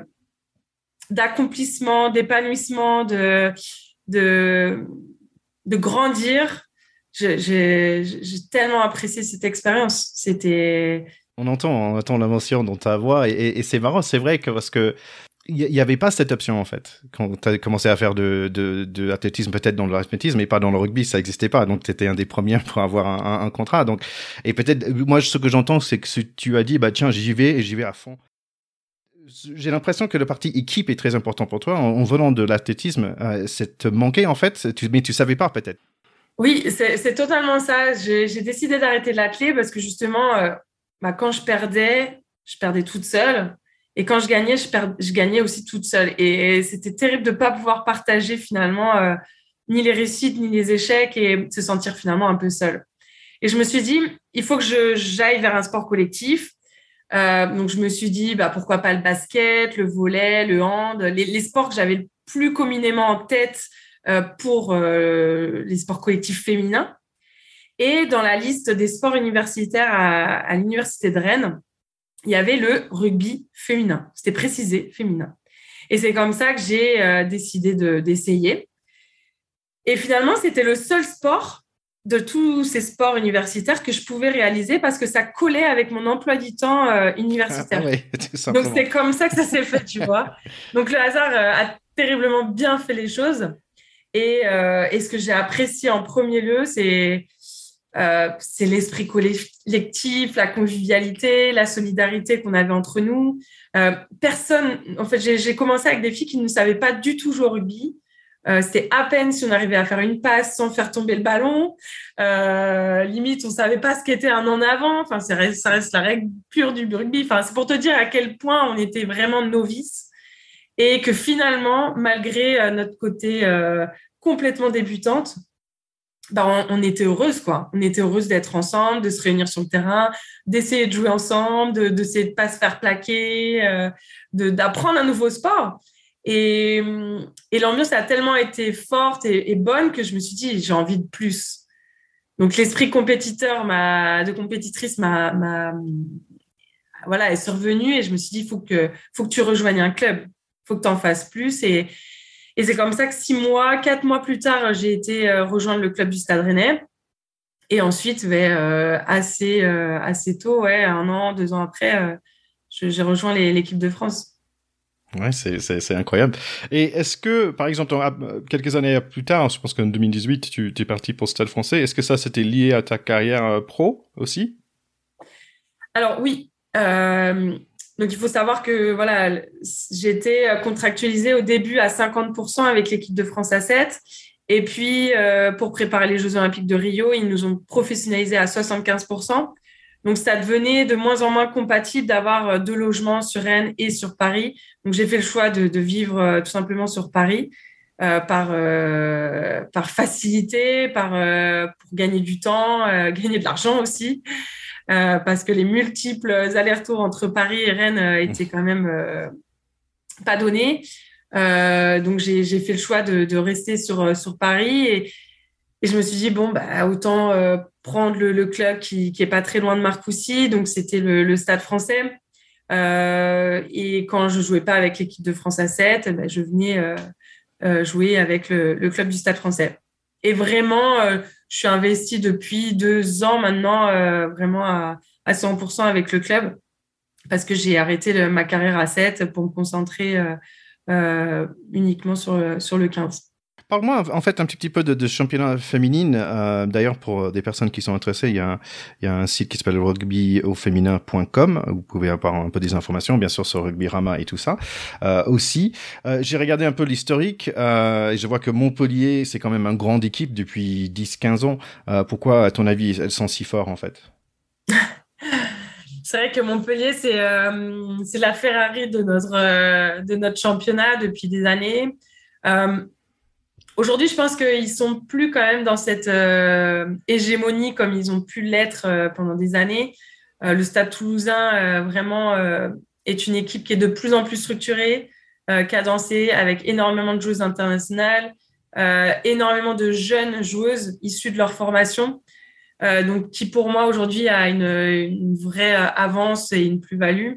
d'accomplissement, d'épanouissement, de, de, de grandir, j'ai tellement apprécié cette expérience. C'était. On entend, on entend l'émotion dans ta voix et, c'est marrant, c'est vrai que parce que il n'y avait pas cette option en fait quand tu as commencé à faire de, de, peut-être dans le athlétisme mais pas dans le rugby ça n'existait pas donc tu étais un des premiers pour avoir un, un, un contrat donc et peut-être moi ce que j'entends c'est que tu as dit bah tiens j'y vais et j'y vais à fond j'ai l'impression que le parti équipe est très important pour toi en, en venant de l'athlétisme euh, c'est te manquer en fait mais tu savais pas peut-être oui c'est totalement ça j'ai décidé d'arrêter l'athlé parce que justement euh, bah, quand je perdais je perdais toute seule. Et quand je gagnais, je, je gagnais aussi toute seule. Et, c'était terrible de ne pas pouvoir partager finalement euh, ni les réussites, ni les échecs et se sentir finalement un peu seule. Et je me suis dit, il faut que j'aille vers un sport collectif. Euh, donc, je me suis dit, bah, pourquoi pas le basket, le volet, le hand, les, sports que j'avais le plus communément en tête euh, pour les sports collectifs féminins. Et dans la liste des sports universitaires à l'Université de Rennes, il y avait le rugby féminin. C'était précisé féminin. Et c'est comme ça que j'ai euh, décidé d'essayer. et finalement, c'était le seul sport de tous ces sports universitaires que je pouvais réaliser parce que ça collait avec mon emploi du temps euh, universitaire. Ah Donc c'est comme ça que ça s'est fait, tu vois. Donc le hasard euh, a terriblement bien fait les choses. Et, et ce que j'ai apprécié en premier lieu, c'est euh, c'est l'esprit collectif, la convivialité, la solidarité qu'on avait entre nous. Euh, personne, en fait, j'ai commencé avec des filles qui ne savaient pas du tout jouer au rugby. Euh, c'était à peine si on arrivait à faire une passe sans faire tomber le ballon. limite, on savait pas ce qu'était un en avant. Enfin, ça reste la règle pure du rugby. Enfin, c'est pour te dire à quel point on était vraiment novices et que finalement, malgré notre côté complètement débutante, bah, on, était heureuse, quoi. On était heureuse d'être ensemble, de se réunir sur le terrain, d'essayer de jouer ensemble, de d'essayer de, pas se faire plaquer, euh, d'apprendre un nouveau sport. Et, l'ambiance a tellement été forte et, bonne que je me suis dit, j'ai envie de plus. Donc, l'esprit compétiteur, de compétitrice, m'a, voilà, est survenu et je me suis dit, il faut que, faut que tu rejoignes un club. Il faut que tu en fasses plus. Et, et c'est comme ça que six mois, quatre mois plus tard, j'ai été euh, rejoindre le club du Stade Rennais. Et ensuite, euh, assez, euh, assez tôt, ouais, un an, deux ans après, j'ai rejoint l'équipe de France. Ouais, c'est incroyable. Et est-ce que, par exemple, quelques années plus tard, je pense qu'en 2018, tu es parti pour Stade français, est-ce que ça, c'était lié à ta carrière pro aussi? Alors oui, donc, il faut savoir que voilà, j'étais contractualisée au début à 50% avec l'équipe de France à 7. Et puis, euh, pour préparer les Jeux Olympiques de Rio, ils nous ont professionnalisés à 75%. Donc, ça devenait de moins en moins compatible d'avoir euh, deux logements sur Rennes et sur Paris. Donc, j'ai fait le choix de, vivre euh, tout simplement sur Paris par, par facilité, par, pour gagner du temps, gagner de l'argent aussi. Euh, parce que les multiples allers-retours entre Paris et Rennes euh, étaient quand même euh, pas donnés. donc j'ai fait le choix de, rester sur, sur Paris et, je me suis dit, bon, bah, autant prendre le, club qui, qui est pas très loin de Marcoussis, donc c'était le, Stade français. et quand je jouais pas avec l'équipe de France à 7, bah, je venais jouer avec le, club du Stade français. Et vraiment, je suis investie depuis deux ans maintenant, euh, vraiment à, 100% avec le club, parce que j'ai arrêté ma carrière à 7 pour me concentrer euh, euh, uniquement sur, sur le 15. Parle-moi en fait un petit, peu de, championnat féminine. Euh, d'ailleurs, pour des personnes qui sont intéressées, il y a un, site qui s'appelle rugbyauféminin.com. Vous pouvez avoir un peu des informations, bien sûr, sur Rugby Rama et tout ça. Euh, aussi, euh, j'ai regardé un peu l'historique euh, et je vois que Montpellier, c'est quand même une grande équipe depuis 10-15 ans. Euh, pourquoi, à ton avis, elles sont si fortes en fait? C'est vrai que Montpellier, c'est euh, la Ferrari de notre championnat depuis des années. Aujourd'hui, je pense qu'ils sont plus quand même dans cette euh, hégémonie comme ils ont pu l'être euh, pendant des années. Euh, le Stade Toulousain vraiment est une équipe qui est de plus en plus structurée, cadencée, avec énormément de joueuses internationales, énormément de jeunes joueuses issues de leur formation, donc qui pour moi aujourd'hui a une, vraie avance et une plus-value.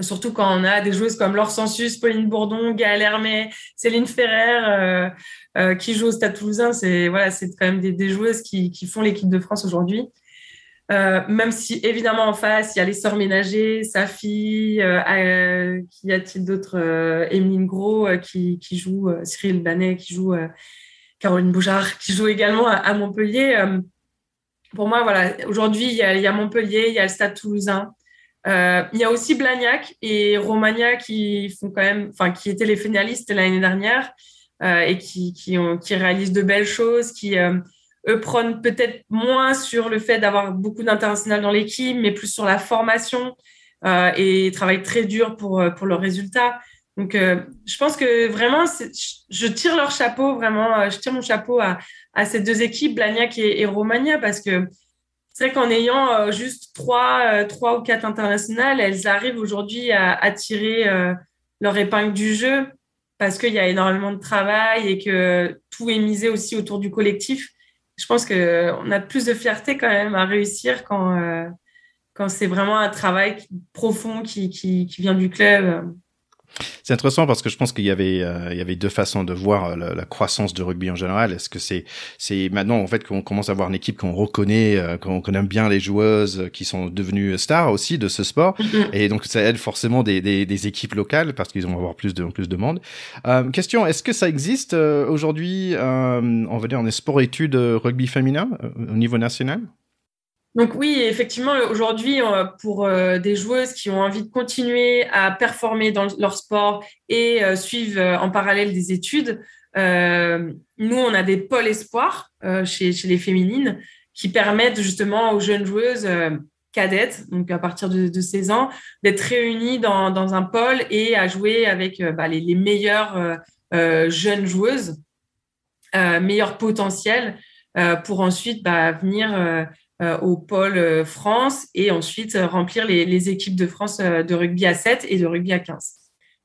Surtout quand on a des joueuses comme Laure Sensus, Pauline Bourdon, Gaëlle Hermé, Céline Ferrer, euh, qui jouent au Stade Toulousain. C'est voilà, c'est quand même des, joueuses qui, qui font l'équipe de France aujourd'hui. Euh, même si évidemment en face il y a les sœurs ménagers, Safi, euh, qui y a-t-il d'autres Emeline Gros qui, qui joue, Cyril Banet qui joue, Caroline Boujard qui joue également à, Montpellier. pour moi voilà, aujourd'hui il y, a, Montpellier, il y a le Stade Toulousain. Euh, il y a aussi Blagnac et Romagna qui font quand même, enfin, qui étaient les finalistes l'année dernière euh, et qui, qui, réalisent de belles choses, qui euh, eux prennent peut-être moins sur le fait d'avoir beaucoup d'international dans l'équipe, mais plus sur la formation. et travaillent très dur pour, pour leurs résultats. Donc, je pense que vraiment, je tire leur chapeau, vraiment, je tire mon chapeau à, à ces deux équipes, Blagnac et, et parce que c'est vrai qu'en ayant euh, juste trois, euh, trois ou quatre internationales, elles arrivent aujourd'hui à, tirer euh, leur épingle du jeu parce qu'il y a énormément de travail et que tout est misé aussi autour du collectif. Je pense qu'on a plus de fierté quand même à réussir quand, quand c'est vraiment un travail profond qui, qui, qui vient du club. C'est intéressant parce que je pense qu'il y avait euh, il y avait deux façons de voir euh, la, croissance du rugby en général. Est-ce que c'est c'est maintenant en fait qu'on commence à avoir une équipe qu'on reconnaît, euh, qu'on connaît bien les joueuses qui sont devenues stars aussi de ce sport et donc ça aide forcément des, des, des équipes locales parce qu'ils vont avoir plus de plus de monde. question est-ce que ça existe aujourd'hui on va dire en sport études rugby féminin au niveau national? Donc oui, effectivement, aujourd'hui, euh, pour euh, des joueuses qui ont envie de continuer à performer dans leur sport et euh, suivre en parallèle des études, nous, on a des pôles espoirs chez, les féminines qui permettent justement aux jeunes joueuses cadettes, donc à partir de, 16 ans, d'être réunies dans, un pôle et à jouer avec bah, les, meilleures jeunes joueuses, meilleurs potentiels, pour ensuite bah, venir au pôle euh, France et ensuite euh, remplir les, équipes de France de rugby à 7 et de rugby à 15.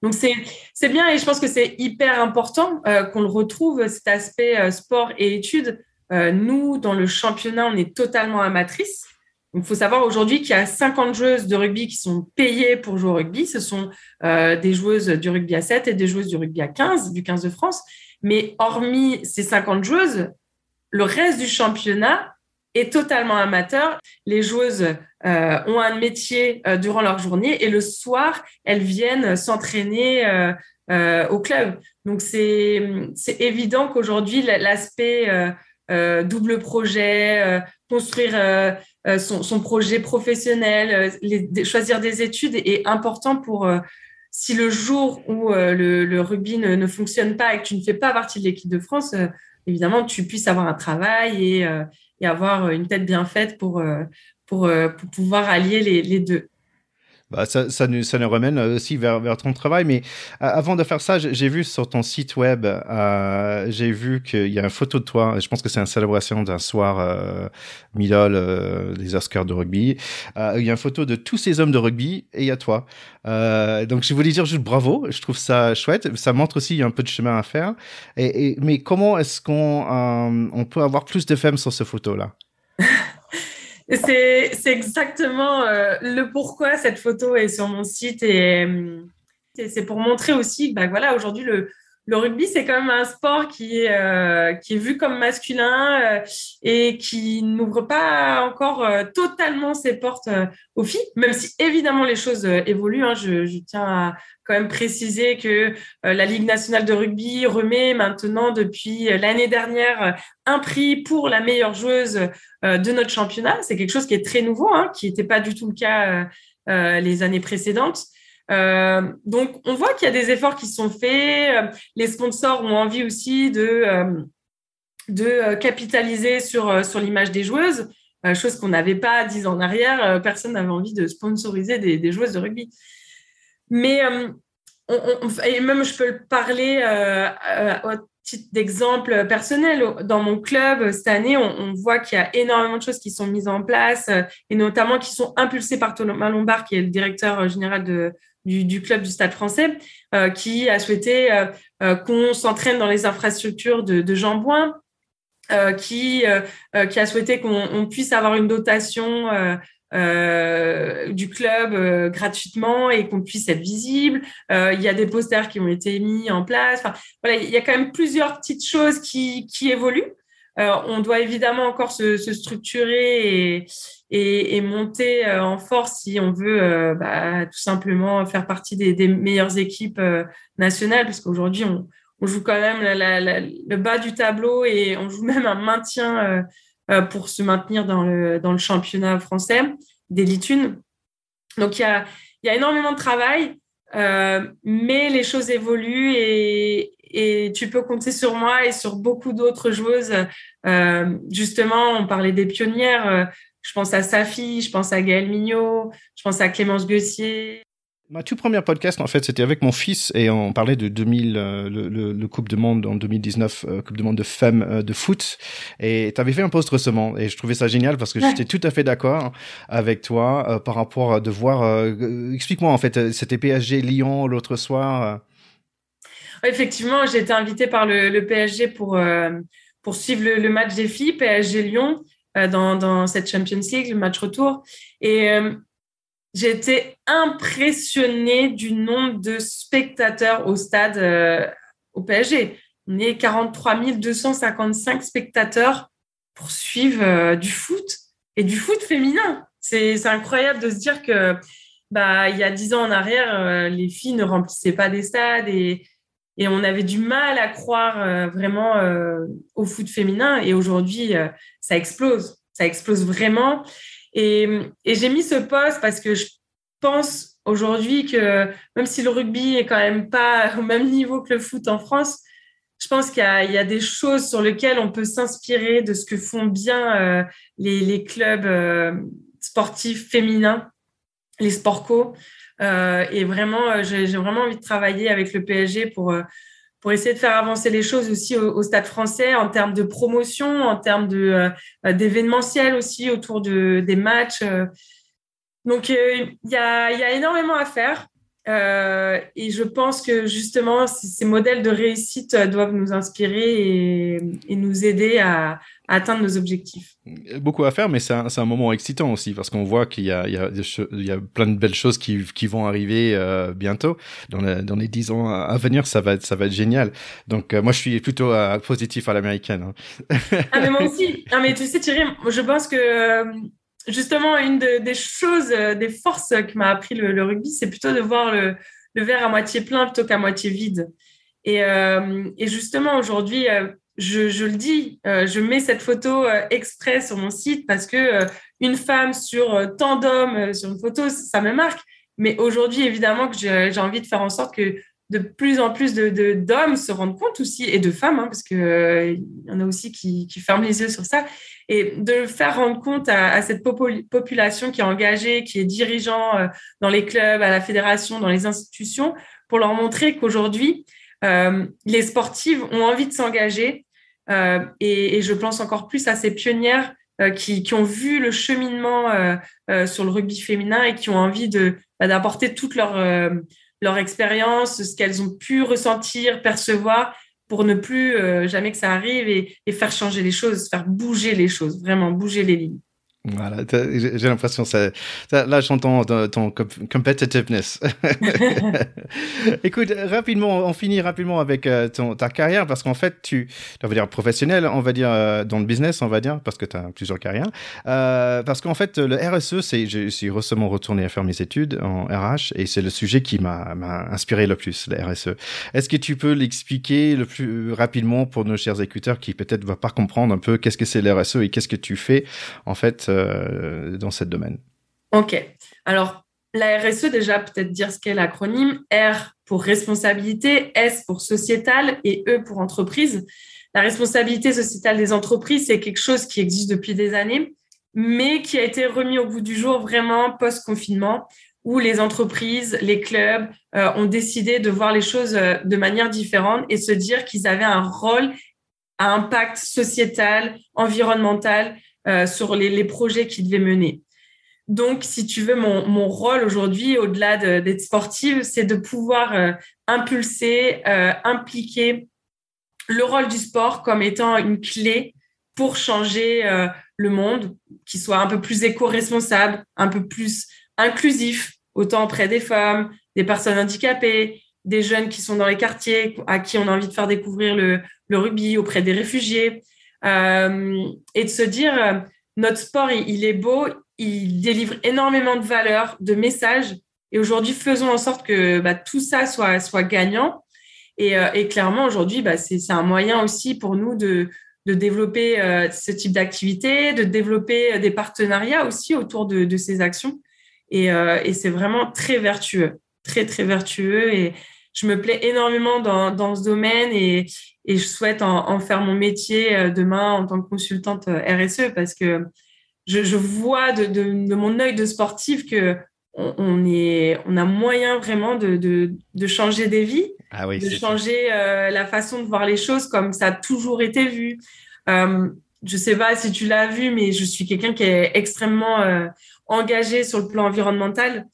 Donc c'est bien et je pense que c'est hyper important qu'on le retrouve, cet aspect sport et études. nous, dans le championnat, on est totalement amatrice. Il faut savoir aujourd'hui qu'il y a 50 joueuses de rugby qui sont payées pour jouer au rugby. Ce sont des joueuses du rugby à 7 et des joueuses du rugby à 15, du 15 de France. Mais hormis ces 50 joueuses, le reste du championnat est totalement amateur. Les joueuses euh, ont un métier euh, durant leur journée et le soir, elles viennent s'entraîner euh, au club. Donc, c'est évident qu'aujourd'hui, l'aspect double projet, construire son, projet professionnel, choisir des études est important pour si le jour où le, rugby ne, ne, fonctionne pas et que tu ne fais pas partie de l'équipe de France, évidemment, tu puisses avoir un travail et, et avoir une tête bien faite pour, euh, pour, euh, pour pouvoir allier les, les deux. Bah, ça, ça, nous, ça nous ramène aussi vers, vers ton travail. Mais avant de faire ça, j'ai vu sur ton site web, euh, j'ai vu qu'il y a une photo de toi. Je pense que c'est une célébration d'un soir euh, middle des Oscars de rugby. il y a une photo de tous ces hommes de rugby et il y a toi. donc je voulais dire juste bravo. Je trouve ça chouette. Ça montre aussi qu'il y a un peu de chemin à faire. Et, et mais comment est-ce qu'on on peut avoir plus de femmes sur cette photo là c'est, exactement euh, le pourquoi cette photo est sur mon site et, c'est pour montrer aussi bah, voilà, aujourd'hui, le, le rugby, c'est quand même un sport qui est, euh, qui est vu comme masculin euh, et qui n'ouvre pas encore euh, totalement ses portes aux filles, même si évidemment les choses évoluent. Hein. Je, je, tiens à quand même préciser que la Ligue nationale de rugby remet maintenant depuis l'année dernière un prix pour la meilleure joueuse de notre championnat. C'est quelque chose qui est très nouveau, hein, qui n'était pas du tout le cas les années précédentes. Euh, donc, on voit qu'il y a des efforts qui sont faits. Les sponsors ont envie aussi de, euh, de capitaliser sur, sur l'image des joueuses, euh, chose qu'on n'avait pas dix ans en arrière. Personne n'avait envie de sponsoriser des, joueuses de rugby. Mais, même je peux le parler au d'exemple personnel. Dans mon club, cette année, on, voit qu'il y a énormément de choses qui sont mises en place et notamment qui sont impulsées par Thomas Lombard, qui est le directeur général de, du, club du Stade français, euh, qui a souhaité euh, euh, qu'on s'entraîne dans les infrastructures de, Jean Bouin, qui, qui a souhaité qu'on puisse avoir une dotation du club gratuitement et qu'on puisse être visible. il y a des posters qui ont été mis en place. Enfin, voilà, il y a quand même plusieurs petites choses qui, qui évoluent. on doit évidemment encore se, se structurer et, et, monter euh, en force si on veut euh, bah, tout simplement faire partie des, meilleures équipes euh, nationales, parce qu'aujourd'hui, on, joue quand même le bas du tableau et on joue même un maintien pour se maintenir dans le, dans le championnat français d'élite 1. Donc, il y a, y a énormément de travail, mais les choses évoluent et, et tu peux compter sur moi et sur beaucoup d'autres joueuses. justement, on parlait des pionnières. Je pense à Safi, je pense à Gaël Mignot, je pense à Clémence Guessier. Ma tout première podcast, en fait, c'était avec mon fils et on parlait de 2000, euh, le, le, Coupe de Monde en 2019, euh, Coupe de Monde de femmes euh, de foot. Et tu avais fait un post récemment et je trouvais ça génial parce que j'étais tout à fait d'accord avec toi par rapport à de voir. Explique-moi, en fait, c'était PSG Lyon l'autre soir. Effectivement, j'ai été invitée par le, le PSG pour, pour suivre le, le, match des filles, PSG Lyon, dans, dans cette Champions League, le match retour. Et été impressionnée du nombre de spectateurs au stade euh, au PSG. On est 43 255 spectateurs pour suivre euh, du foot et du foot féminin. C'est incroyable de se dire que bah, il y a dix ans en arrière, euh, les filles ne remplissaient pas des stades et, et on avait du mal à croire vraiment au foot féminin. Et aujourd'hui, ça explose. Ça explose vraiment. Et, j'ai mis ce poste parce que je pense aujourd'hui que même si le rugby est quand même pas au même niveau que le foot en France, je pense qu'il y, a des choses sur lesquelles on peut s'inspirer de ce que font bien euh, les, clubs euh, sportifs féminins, les sport co. Euh, et vraiment, j'ai vraiment envie de travailler avec le PSG pour pour essayer de faire avancer les choses aussi au, Stade français en termes de promotion, en termes de euh, d'événementiel aussi autour de, des matchs. Euh. Donc, euh, il y, a, y, a, énormément à faire. Et je pense que justement, ces modèles de réussite doivent nous inspirer et nous aider à, atteindre nos objectifs. Beaucoup à faire, mais c'est un, un, moment excitant aussi parce qu'on voit qu'il y, y, y, a plein de belles choses qui, qui vont arriver euh, bientôt. Dans, dans les dix ans à venir, ça va, ça va être génial. Donc, euh, moi, je suis plutôt euh, positif à l'américaine. Hein. ah, mais moi aussi. Non, mais tu sais, Thierry, je pense que justement, une des choses, des forces que m'a appris le, rugby, c'est plutôt de voir le, verre à moitié plein plutôt qu'à moitié vide. Et, et justement, aujourd'hui, je, le dis, euh, je mets cette photo euh, exprès sur mon site parce que euh, une femme sur tant d'hommes sur une photo, ça me marque. Mais aujourd'hui, évidemment, que j'ai envie de faire en sorte que de plus en plus de, d'hommes se rendent compte aussi, et de femmes, hein, parce qu'il y en a aussi qui, ferment les yeux sur ça, et de faire rendre compte à, cette population qui est engagée, qui est dirigeant dans les clubs, à la fédération, dans les institutions, pour leur montrer qu'aujourd'hui, les sportives ont envie de s'engager, euh, et, je pense encore plus à ces pionnières euh, qui, ont vu le cheminement euh, sur le rugby féminin et qui ont envie de bah, d'apporter toute leur leur expérience, ce qu'elles ont pu ressentir, percevoir, pour ne plus jamais que ça arrive et, et, faire changer les choses, faire bouger les choses, vraiment bouger les lignes. Voilà, j'ai l'impression ça, là j'entends ton, competitiveness. Écoute, rapidement, on finit rapidement avec euh, ton, ta carrière parce qu'en fait tu, on va dire professionnel, on va dire euh, dans le business, on va dire parce que tu as plusieurs carrières. Euh, parce qu'en fait le RSE, c'est, je suis récemment retourné à faire mes études en RH et c'est le sujet qui m'a, inspiré le plus, le RSE. Est-ce que tu peux l'expliquer le plus rapidement pour nos chers écouteurs qui peut-être ne vont pas comprendre un peu qu'est-ce que c'est le RSE et qu'est-ce que tu fais en fait euh, dans ce domaine. Ok. Alors, la RSE, déjà, peut-être dire ce qu'est l'acronyme. R pour responsabilité, S pour sociétal et E pour entreprise. La responsabilité sociétale des entreprises, c'est quelque chose qui existe depuis des années, mais qui a été remis au bout du jour vraiment post-confinement, où les entreprises, les clubs euh, ont décidé de voir les choses euh, de manière différente et se dire qu'ils avaient un rôle à impact sociétal, environnemental euh, sur les, projets qu'il devait mener. Donc, si tu veux, mon, rôle aujourd'hui, au-delà d'être sportive, c'est de pouvoir euh, impulser, euh, impliquer le rôle du sport comme étant une clé pour changer le monde, qui soit un peu plus éco-responsable, un peu plus inclusif, autant auprès des femmes, des personnes handicapées, des jeunes qui sont dans les quartiers, à qui on a envie de faire découvrir le rugby, auprès des réfugiés, euh, et de se dire, euh, notre sport, il, est beau, il délivre énormément de valeurs, de messages. Et aujourd'hui, faisons en sorte que bah, tout ça soit, gagnant. Et, euh, et clairement, aujourd'hui, bah, c'est un moyen aussi pour nous de, développer ce type d'activité, de développer des partenariats aussi autour de, ces actions. Et, c'est vraiment très vertueux, très, très vertueux. Je me plais énormément dans, dans ce domaine et, et je souhaite en, faire mon métier euh, demain en tant que consultante euh, RSE parce que je, vois de, de, mon œil de sportif que on, est, on a moyen vraiment de, de changer des vies, ah oui, de changer euh, la façon de voir les choses comme ça a toujours été vu. Euh, je sais pas si tu l'as vu, mais je suis quelqu'un qui est extrêmement euh, engagé sur le plan environnemental.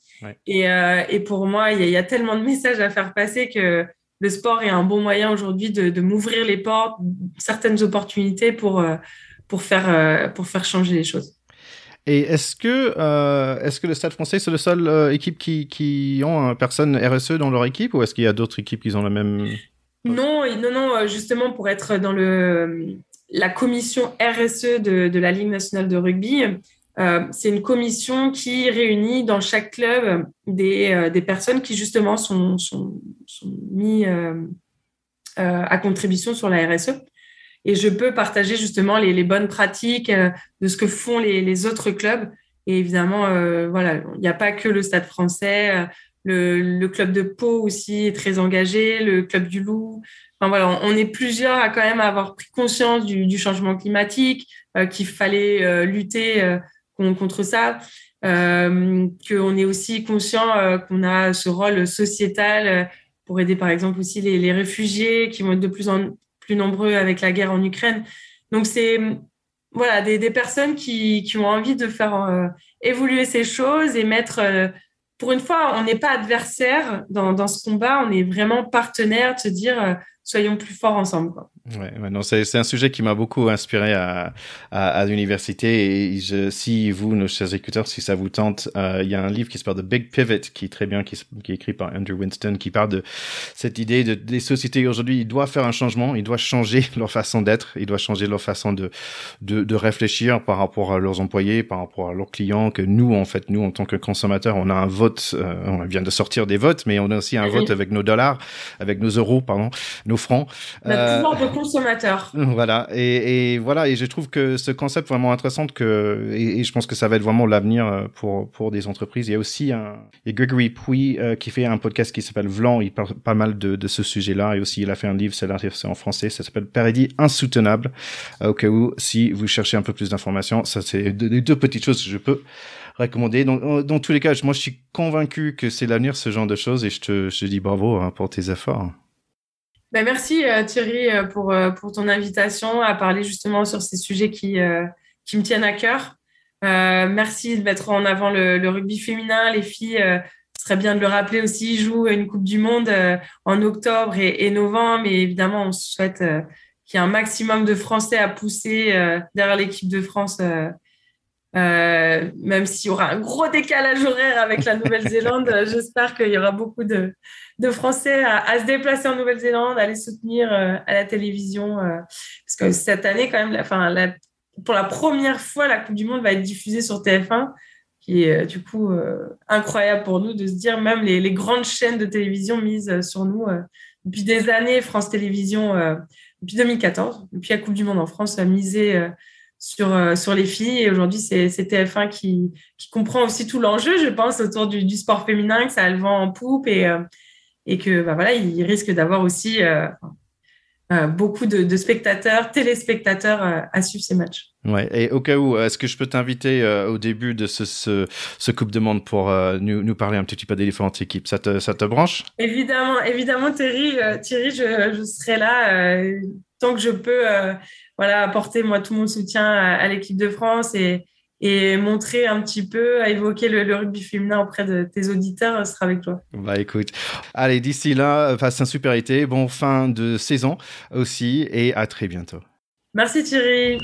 Et, euh, et, pour moi, il y, y, a tellement de messages à faire passer que le sport est un bon moyen aujourd'hui de, de m'ouvrir les portes, certaines opportunités pour, pour, faire, pour faire changer les choses. Et est-ce que, euh, est-ce que le Stade français, c'est la seule euh, équipe qui, qui ont une personne RSE dans leur équipe ou est-ce qu'il y a d'autres équipes qui ont la même Non, non, non, euh, justement pour être dans le, la commission RSE de, de la Ligue nationale de rugby, euh, c'est une commission qui réunit dans chaque club des, euh, des personnes qui justement sont, sont, sont mis à contribution sur la RSE et je peux partager justement les, les bonnes pratiques euh, de ce que font les, les autres clubs. Et évidemment, euh, voilà, il n'y a pas que le Stade français. Euh, le, le, club de Pau aussi est très engagé, le club du Loup. Enfin voilà, on, est plusieurs à quand même avoir pris conscience du, du changement climatique, qu'il fallait lutter contre ça, euh, qu'on est aussi conscient qu'on a ce rôle sociétal pour aider par exemple aussi les, les réfugiés qui vont être de plus en plus nombreux avec la guerre en Ukraine. Donc, c'est voilà, des, des personnes qui, qui, ont envie de faire euh, évoluer ces choses et mettre. Euh, pour une fois, on n'est pas adversaire dans, dans, ce combat, on est vraiment partenaire de se dire euh, soyons plus forts ensemble. Quoi. Ouais, non, c'est un sujet qui m'a beaucoup inspiré à, à, à l'université. Et je, si vous, nos chers écouteurs, si ça vous tente, euh, il y a un livre qui s'appelle The Big Pivot, qui est très bien, qui, qui, est écrit par Andrew Winston, qui parle de cette idée de des sociétés aujourd'hui. Ils doivent faire un changement, ils doivent changer leur façon d'être, ils doivent changer leur façon de, de, de réfléchir par rapport à leurs employés, par rapport à leurs clients. Que nous, en fait, nous, en tant que consommateurs, on a un vote. Euh, on vient de sortir des votes, mais on a aussi un vote avec nos dollars, avec nos euros, pardon, nos francs. Euh, consommateur. Voilà, et, et, voilà, et je trouve que ce concept vraiment intéressant que, et, et, je pense que ça va être vraiment l'avenir euh, pour pour des entreprises. Il y a aussi un, a Gregory Puy euh, qui fait un podcast qui s'appelle Vlan. Il parle pas mal de, de ce sujet-là, et aussi il a fait un livre, c'est en français, ça s'appelle Paradis insoutenable. Euh, au cas où, si vous cherchez un peu plus d'informations, ça c'est deux, deux petites choses que je peux recommander. Donc, dans tous les cas, moi, je suis convaincu que c'est l'avenir, ce genre de choses, et je te, je te dis bravo hein, pour tes efforts. Ben, merci euh, Thierry euh, pour, euh, pour ton invitation à parler justement sur ces sujets qui, me tiennent à cœur. merci de mettre en avant le, rugby féminin. Les filles, ce serait bien de le rappeler aussi, jouent une Coupe du Monde en octobre et, et, novembre. Mais évidemment, on souhaite qu'il y ait un maximum de Français à pousser derrière l'équipe de France. Même s'il y aura un gros décalage horaire avec la Nouvelle-Zélande, j'espère qu'il y aura beaucoup de, de Français à, se déplacer en Nouvelle-Zélande, à les soutenir euh, à la télévision. Euh, parce que cette année, quand même, la, pour la première fois, la Coupe du Monde va être diffusée sur TF1, qui est euh, du coup incroyable pour nous de se dire, même les, les grandes chaînes de télévision misent sur nous depuis des années. France Télévisions, depuis 2014, depuis la Coupe du Monde en France, a misé sur, sur les filles. Et aujourd'hui, c'est TF1 qui, qui comprend aussi tout l'enjeu, je pense, autour du, du, sport féminin, que ça a le vent en poupe et, et que bah, voilà, il risque d'avoir aussi euh, euh, beaucoup de, de, spectateurs, téléspectateurs euh, à suivre ces matchs. Ouais, et au cas où, est-ce que je peux t'inviter euh, au début de ce, ce, ce Coupe de Monde pour euh, nous, nous, parler un petit peu des différentes équipes? Ça te, ça te branche? Évidemment, évidemment, Thierry, euh, Thierry je, je, serai là tant que je peux voilà, apporter moi tout mon soutien à, à l'équipe de France et, et montrer un petit peu, à évoquer le, le, rugby féminin auprès de tes auditeurs, ce sera avec toi. Bah écoute, allez, d'ici là, passe un super été, bon fin de saison aussi, et à très bientôt. Merci Thierry.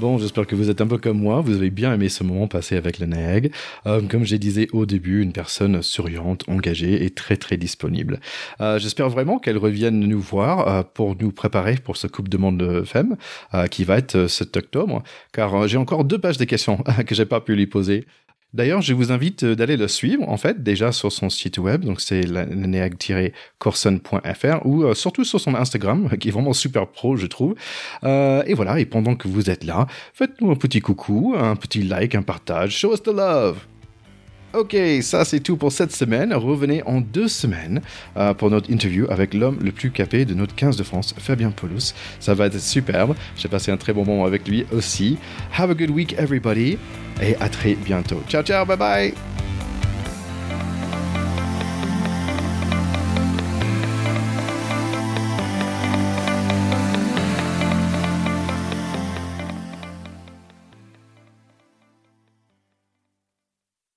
Bon, j'espère que vous êtes un peu comme moi, vous avez bien aimé ce moment passé avec le NEG. Euh, comme je disais au début, une personne souriante, engagée et très très disponible. Euh, j'espère vraiment qu'elle revienne nous voir euh, pour nous préparer pour ce Coupe de Monde Femmes euh, qui va être 7 octobre, car j'ai encore deux pages de questions que j'ai pas pu lui poser. D'ailleurs, je vous invite euh, d'aller le suivre, en fait, déjà sur son site web, donc c'est neag-corson.fr, ou euh, surtout sur son Instagram, qui est vraiment super pro, je trouve. Euh, et voilà, et pendant que vous êtes là, faites-nous un petit coucou, un petit like, un partage, show us the love Ok, ça c'est tout pour cette semaine. Revenez en deux semaines euh, pour notre interview avec l'homme le plus capé de notre 15 de France, Fabien Paulus. Ça va être superbe. J'ai passé un très bon moment avec lui aussi. Have a good week everybody et à très bientôt. Ciao ciao, bye bye